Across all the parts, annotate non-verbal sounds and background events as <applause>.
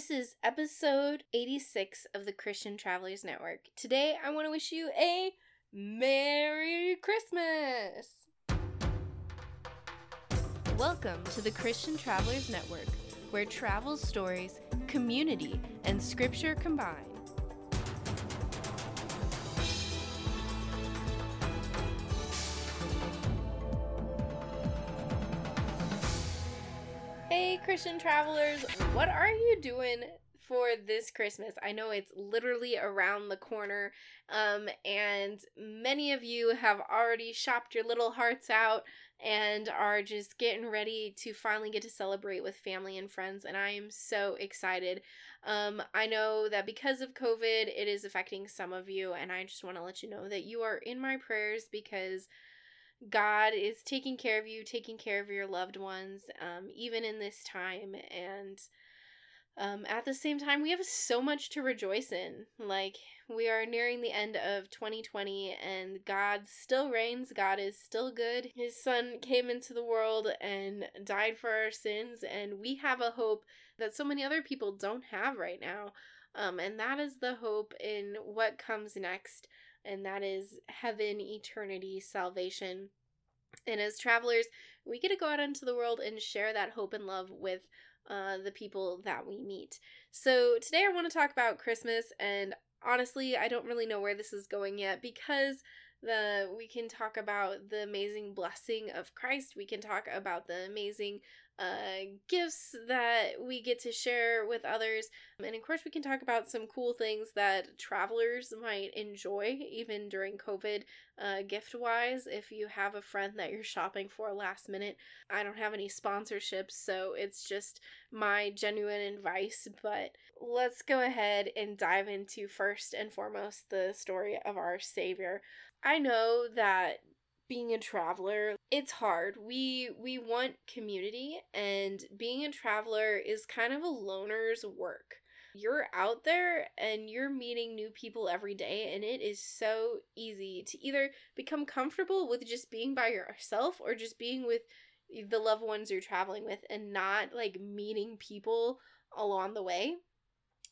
This is episode 86 of the Christian Travelers Network. Today, I want to wish you a Merry Christmas! Welcome to the Christian Travelers Network, where travel stories, community, and scripture combine. Christian travelers, what are you doing for this Christmas? I know it's literally around the corner, um, and many of you have already shopped your little hearts out and are just getting ready to finally get to celebrate with family and friends, and I am so excited. Um, I know that because of COVID, it is affecting some of you, and I just want to let you know that you are in my prayers because God is taking care of you, taking care of your loved ones, um, even in this time. And um, at the same time, we have so much to rejoice in. Like, we are nearing the end of 2020, and God still reigns. God is still good. His son came into the world and died for our sins, and we have a hope that so many other people don't have right now. Um, and that is the hope in what comes next and that is heaven, eternity, salvation. And as travelers, we get to go out into the world and share that hope and love with uh, the people that we meet. So today I want to talk about Christmas, and honestly, I don't really know where this is going yet because the we can talk about the amazing blessing of Christ. We can talk about the amazing uh, gifts that we get to share with others. And of course, we can talk about some cool things that travelers might enjoy, even during COVID, uh, gift wise. If you have a friend that you're shopping for last minute, I don't have any sponsorships, so it's just my genuine advice. But let's go ahead and dive into first and foremost the story of our Savior. I know that being a traveler it's hard. We we want community and being a traveler is kind of a loner's work. You're out there and you're meeting new people every day and it is so easy to either become comfortable with just being by yourself or just being with the loved ones you're traveling with and not like meeting people along the way.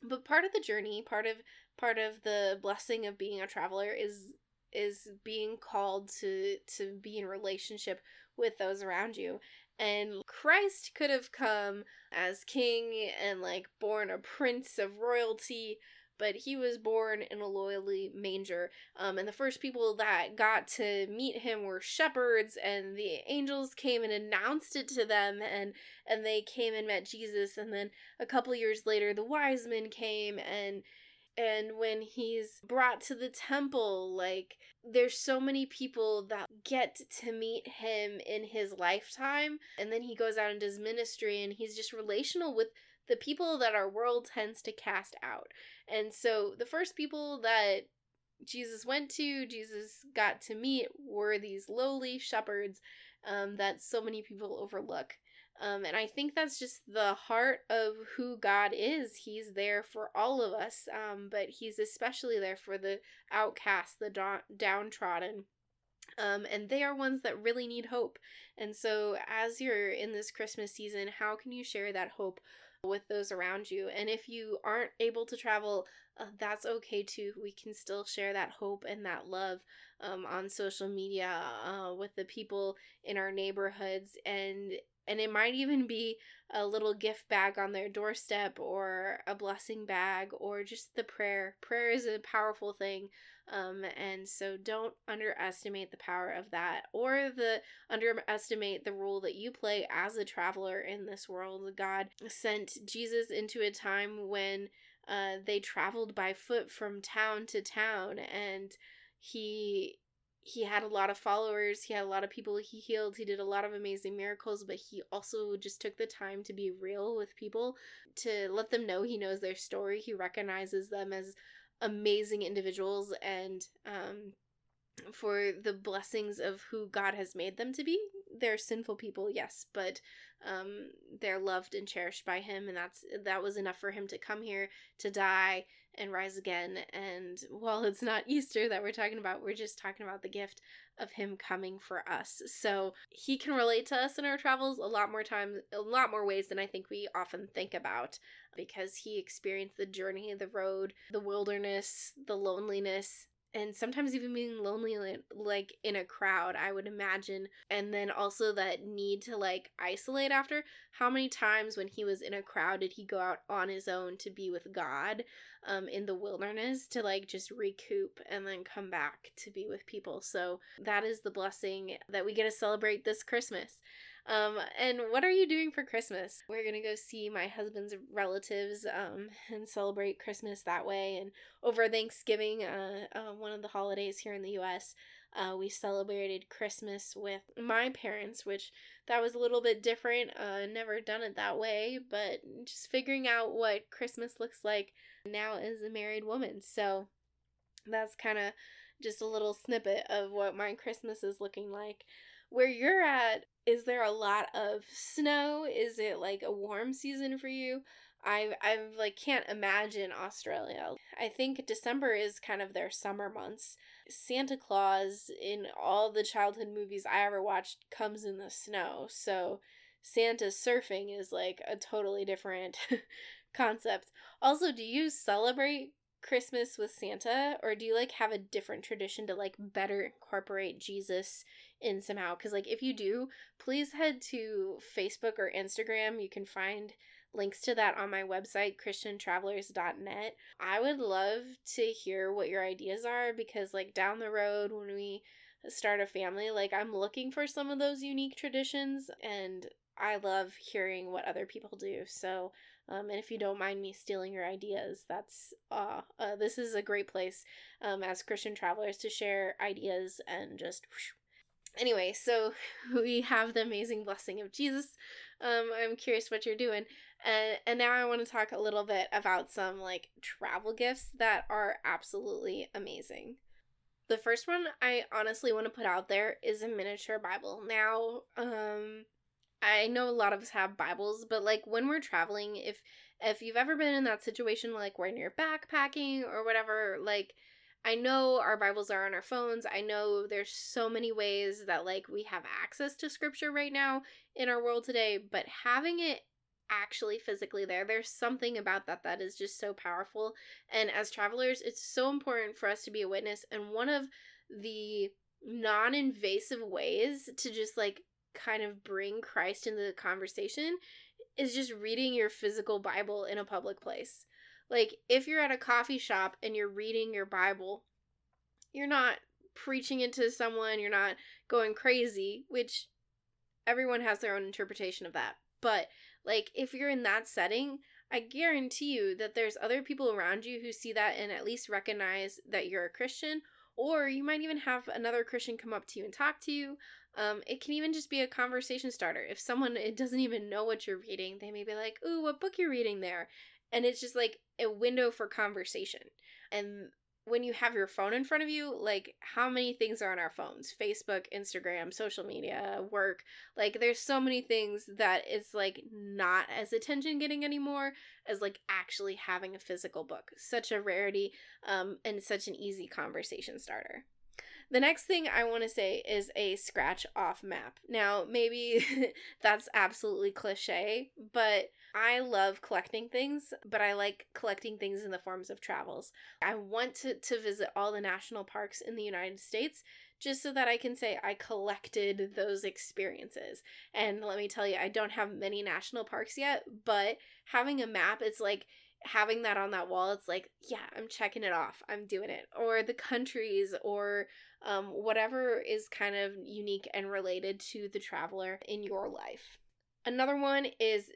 But part of the journey part of part of the blessing of being a traveler is is being called to to be in relationship with those around you. And Christ could have come as king and like born a prince of royalty but he was born in a lowly manger. Um, and the first people that got to meet him were shepherds and the angels came and announced it to them and and they came and met jesus. And then a couple years later the wise men came and and when he's brought to the temple like there's so many people that get to meet him in his lifetime and then he goes out and does ministry and he's just relational with the people that our world tends to cast out. And so the first people that jesus went to jesus got to meet were these lowly shepherds um, that so many people overlook um, and I think that's just the heart of who God is. He's there for all of us, um, but He's especially there for the outcast, the da- downtrodden. Um, and they are ones that really need hope. And so, as you're in this Christmas season, how can you share that hope with those around you? And if you aren't able to travel, uh, that's okay too. We can still share that hope and that love um, on social media uh, with the people in our neighborhoods. And and it might even be a little gift bag on their doorstep or a blessing bag or just the prayer. Prayer is a powerful thing. Um, and so don't underestimate the power of that or the underestimate the role that you play as a traveler in this world. God sent Jesus into a time when uh, they traveled by foot from town to town and he he had a lot of followers he had a lot of people he healed he did a lot of amazing miracles but he also just took the time to be real with people to let them know he knows their story he recognizes them as amazing individuals and um for the blessings of who God has made them to be. They're sinful people, yes, but um, they're loved and cherished by Him, and that's that was enough for Him to come here to die and rise again. And while it's not Easter that we're talking about, we're just talking about the gift of Him coming for us. So He can relate to us in our travels a lot more times, a lot more ways than I think we often think about, because He experienced the journey, the road, the wilderness, the loneliness, and sometimes even being lonely like in a crowd i would imagine and then also that need to like isolate after. How many times when he was in a crowd did he go out on his own to be with god um in the wilderness to like just recoup and then come back to be with people? So that is the blessing that we get to celebrate this christmas um, and what are you doing for Christmas? We're gonna go see my husband's relatives um, and celebrate Christmas that way. And over Thanksgiving, uh, uh, one of the holidays here in the U.S., uh, we celebrated Christmas with my parents, which that was a little bit different. Uh, never done it that way, but just figuring out what Christmas looks like now as a married woman. So that's kind of just a little snippet of what my Christmas is looking like. Where you're at, is there a lot of snow? Is it like a warm season for you? I I like can't imagine Australia. I think December is kind of their summer months. Santa Claus in all the childhood movies I ever watched comes in the snow. So Santa surfing is like a totally different <laughs> concept. Also, do you celebrate Christmas with Santa or do you like have a different tradition to like better incorporate Jesus in somehow because like if you do please head to facebook or instagram. You can find links to that on my website christiantravelers.net i would love to hear what your ideas are because like down the road when we start a family like i'm looking for some of those unique traditions and i love hearing what other people do. So um, and if you don't mind me stealing your ideas, that's uh, uh this is a great place um, as Christian travelers to share ideas and just whoosh, anyway, so <laughs> we have the amazing blessing of Jesus. Um, I'm curious what you're doing. And and now I want to talk a little bit about some like travel gifts that are absolutely amazing. The first one I honestly want to put out there is a miniature Bible. Now, um I know a lot of us have Bibles, but like when we're traveling, if if you've ever been in that situation like when you're backpacking or whatever, like I know our Bibles are on our phones. I know there's so many ways that like we have access to scripture right now in our world today, but having it actually physically there, there's something about that that is just so powerful. And as travelers, it's so important for us to be a witness. And one of the non invasive ways to just like kind of bring Christ into the conversation is just reading your physical Bible in a public place. Like, if you're at a coffee shop and you're reading your Bible, you're not preaching into someone, you're not going crazy, which everyone has their own interpretation of that. But, like, if you're in that setting, I guarantee you that there's other people around you who see that and at least recognize that you're a Christian, or you might even have another Christian come up to you and talk to you. Um, it can even just be a conversation starter. If someone it doesn't even know what you're reading, they may be like, "Ooh, what book you're reading there?" And it's just like a window for conversation. And when you have your phone in front of you, like how many things are on our phones? Facebook, Instagram, social media, work. Like there's so many things that it's like not as attention getting anymore as like actually having a physical book. Such a rarity um and such an easy conversation starter. The next thing I want to say is a scratch off map. Now, maybe <laughs> that's absolutely cliche, but I love collecting things, but I like collecting things in the forms of travels. I want to, to visit all the national parks in the United States just so that I can say I collected those experiences. And let me tell you, I don't have many national parks yet, but having a map, it's like having that on that wall, it's like, yeah, I'm checking it off. I'm doing it. Or the countries or um, whatever is kind of unique and related to the traveler in your life. Another one is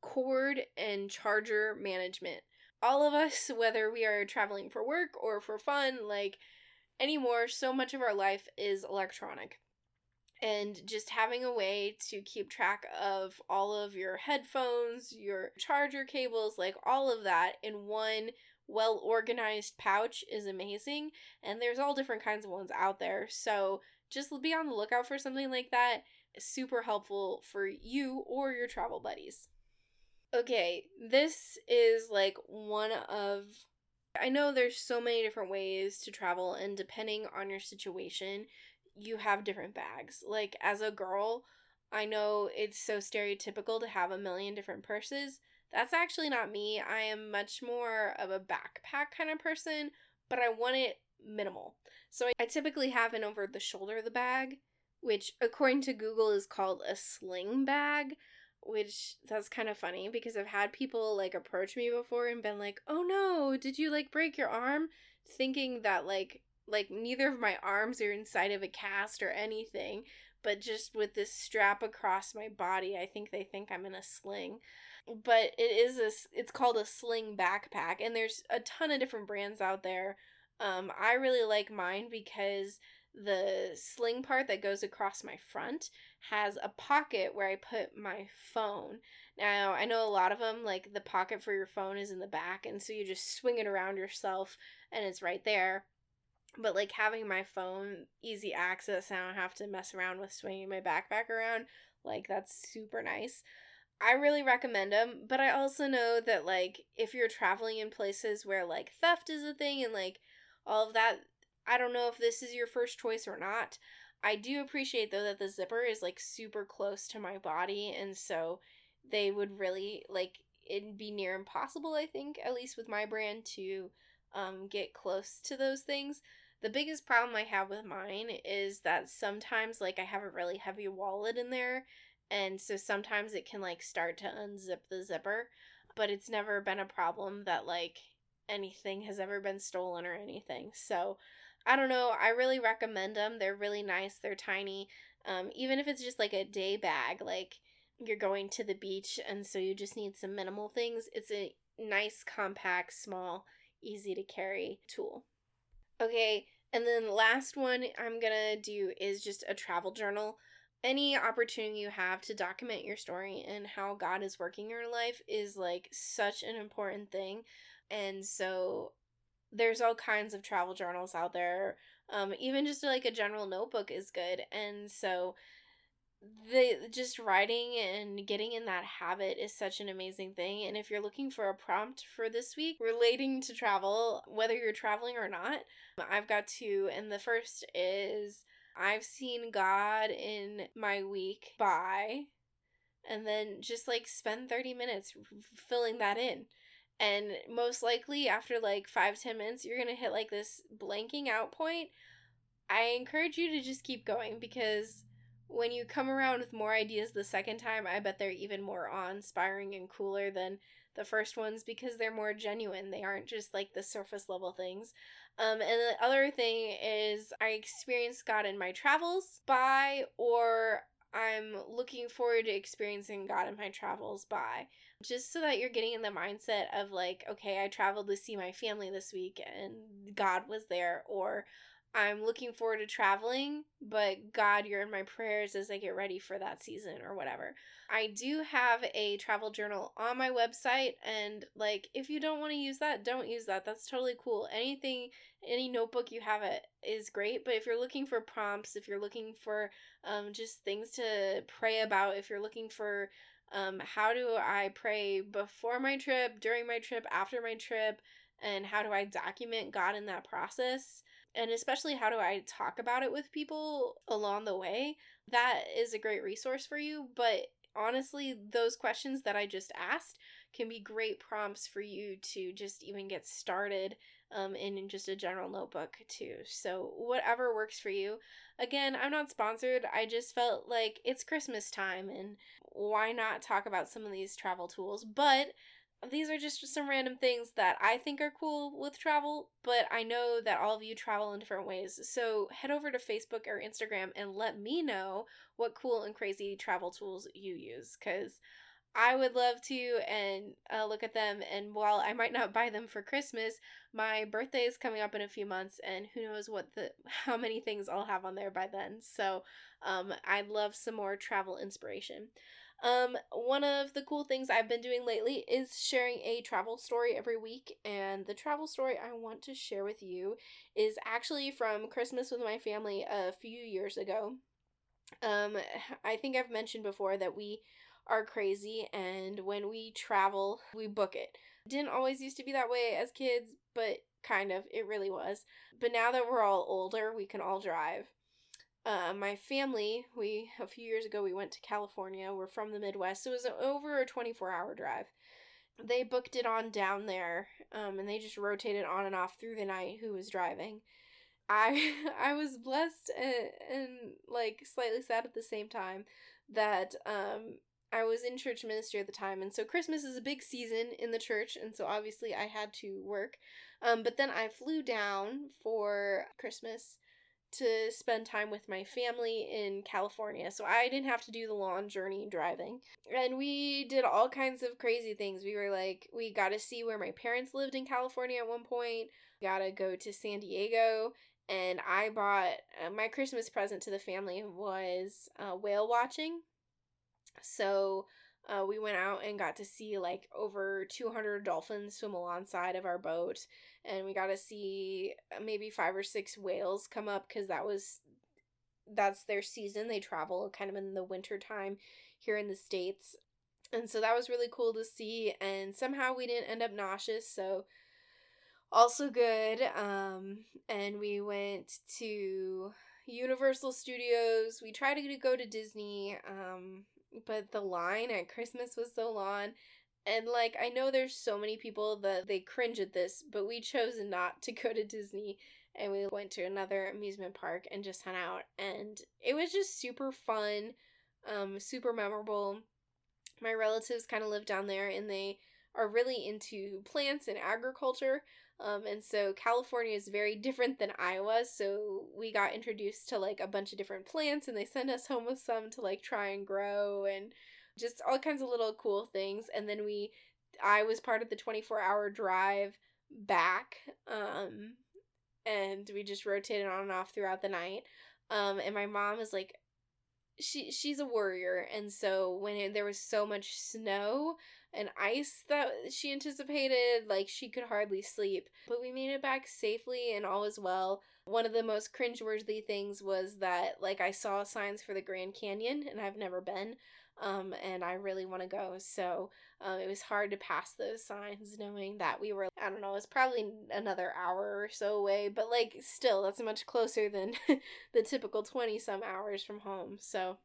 cord and charger management. All of us, whether we are traveling for work or for fun, like anymore, so much of our life is electronic. and just having a way to keep track of all of your headphones, your charger cables, like all of that in one well organized pouch is amazing. And there's all different kinds of ones out there. So just be on the lookout for something like that. Super helpful for you or your travel buddies. Okay, this is like one of. I know there's so many different ways to travel, and depending on your situation, you have different bags. Like, as a girl, I know it's so stereotypical to have a million different purses. That's actually not me. I am much more of a backpack kind of person, but I want it minimal. So I typically have an over the shoulder the bag, which according to Google is called a sling bag, which that's kind of funny because I've had people like approach me before and been like, "Oh no, did you like break your arm?" thinking that like like neither of my arms are inside of a cast or anything, but just with this strap across my body, I think they think I'm in a sling. But it is a it's called a sling backpack and there's a ton of different brands out there. Um I really like mine because the sling part that goes across my front has a pocket where I put my phone. Now, I know a lot of them, like the pocket for your phone is in the back, and so you just swing it around yourself and it's right there. But like having my phone easy access, I don't have to mess around with swinging my backpack around. Like that's super nice. I really recommend them, but I also know that like if you're traveling in places where like theft is a thing and like all of that, I don't know if this is your first choice or not. I do appreciate though that the zipper is like super close to my body and so they would really like it'd be near impossible I think at least with my brand to um get close to those things. The biggest problem I have with mine is that sometimes like I have a really heavy wallet in there and so sometimes it can like start to unzip the zipper, but it's never been a problem that like anything has ever been stolen or anything. So, I don't know, I really recommend them. They're really nice. They're tiny. Um even if it's just like a day bag, like you're going to the beach and so you just need some minimal things, it's a nice compact small easy to carry tool. Okay, and then the last one I'm gonna do is just a travel journal. Any opportunity you have to document your story and how God is working in your life is like such an important thing. And so there's all kinds of travel journals out there. Um, even just like a general notebook is good. And so the just writing and getting in that habit is such an amazing thing and if you're looking for a prompt for this week relating to travel whether you're traveling or not i've got two and the first is i've seen god in my week by and then just like spend 30 minutes filling that in and most likely after like five ten minutes you're gonna hit like this blanking out point. I encourage you to just keep going because when you come around with more ideas the second time, I bet they're even more awe inspiring and cooler than the first ones because they're more genuine. They aren't just like the surface level things. Um, and the other thing is, I experienced God in my travels by, or I'm looking forward to experiencing God in my travels by. Just so that you're getting in the mindset of like, okay, I traveled to see my family this week and God was there, or I'm looking forward to traveling, but God, you're in my prayers as I get ready for that season or whatever. I do have a travel journal on my website, and like, if you don't want to use that, don't use that. That's totally cool. Anything, any notebook you have it is great, but if you're looking for prompts, if you're looking for um, just things to pray about, if you're looking for um, how do I pray before my trip, during my trip, after my trip, and how do I document God in that process? And especially how do I talk about it with people along the way, that is a great resource for you. But honestly, those questions that I just asked can be great prompts for you to just even get started um, in just a general notebook too. So, whatever works for you. Again, I'm not sponsored. I just felt like it's Christmas time and why not talk about some of these travel tools? But these are just some random things that I think are cool with travel, but I know that all of you travel in different ways. So head over to Facebook or Instagram and let me know what cool and crazy travel tools you use because I would love to and uh, look at them. And while I might not buy them for Christmas, my birthday is coming up in a few months, and who knows what the <laughs> how many things I'll have on there by then. So, um, I'd love some more travel inspiration. Um, one of the cool things I've been doing lately is sharing a travel story every week, and the travel story I want to share with you is actually from Christmas with my family a few years ago. Um, I think I've mentioned before that we are crazy, and when we travel, we book it. Didn't always used to be that way as kids, but kind of, it really was. But now that we're all older, we can all drive. Uh, my family, we a few years ago we went to California. We're from the Midwest, so it was over a 24 hour drive. They booked it on down there, um, and they just rotated on and off through the night. Who was driving? I <laughs> I was blessed and, and like slightly sad at the same time that um I was in church ministry at the time, and so Christmas is a big season in the church, and so obviously I had to work. Um, but then I flew down for Christmas to spend time with my family in California. So I didn't have to do the long journey driving. And we did all kinds of crazy things. We were like, we got to see where my parents lived in California at one point, got to go to San Diego. And I bought uh, my Christmas present to the family was uh, whale watching. So uh, we went out and got to see like over 200 dolphins swim alongside of our boat and we got to see uh, maybe five or six whales come up because that was that's their season. They travel kind of in the winter time here in the states. And so that was really cool to see and somehow we didn't end up nauseous so also good. Um and we went to universal studios. We tried to go to disney um but the line at Christmas was so long. And like I know there's so many people that they cringe at this, but we chose not to go to Disney and we went to another amusement park and just hung out and it was just super fun, um super memorable. My relatives kind of live down there and they are really into plants and agriculture. Um, and so California is very different than Iowa. So we got introduced to like a bunch of different plants and they sent us home with some to like try and grow and just all kinds of little cool things. And then we, I was part of the 24 hour drive back. Um, and we just rotated on and off throughout the night. Um, and my mom is like, she she's a warrior and so when it, there was so much snow and ice that she anticipated. Like she could hardly sleep. But we made it back safely and all was well. One of the most cringeworthy things was that like I saw signs for the Grand Canyon and I've never been. Um, and I really want to go. So um, it was hard to pass those signs knowing that we were, I don't know, it's probably another hour or so away, but like still, that's much closer than <laughs> the typical 20 some hours from home. So,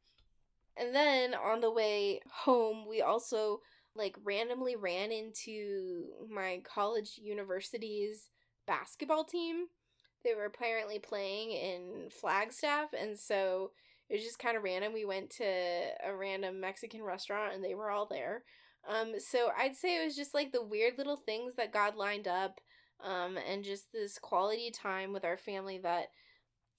and then on the way home, we also like randomly ran into my college university's basketball team. They were apparently playing in Flagstaff, and so it was just kind of random. We went to a random Mexican restaurant, and they were all there. Um, so I'd say it was just like the weird little things that God lined up, um, and just this quality time with our family that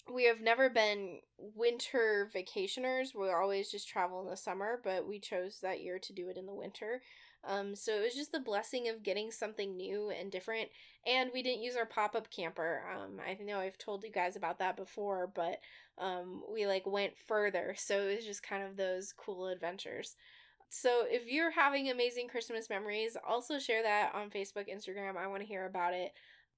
we have never been winter vacationers. We always just travel in the summer, but we chose that year to do it in the winter. Um, so it was just the blessing of getting something new and different. And we didn't use our pop up camper. Um, I know I've told you guys about that before, but um, we like went further. So it was just kind of those cool adventures. So if you're having amazing Christmas memories, also share that on Facebook, Instagram. I want to hear about it.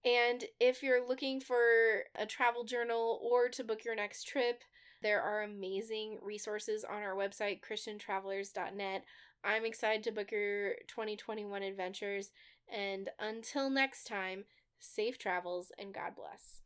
And if you're looking for a travel journal or to book your next trip, there are amazing resources on our website, ChristianTravelers.net. I'm excited to book your 2021 adventures. And until next time, safe travels and God bless.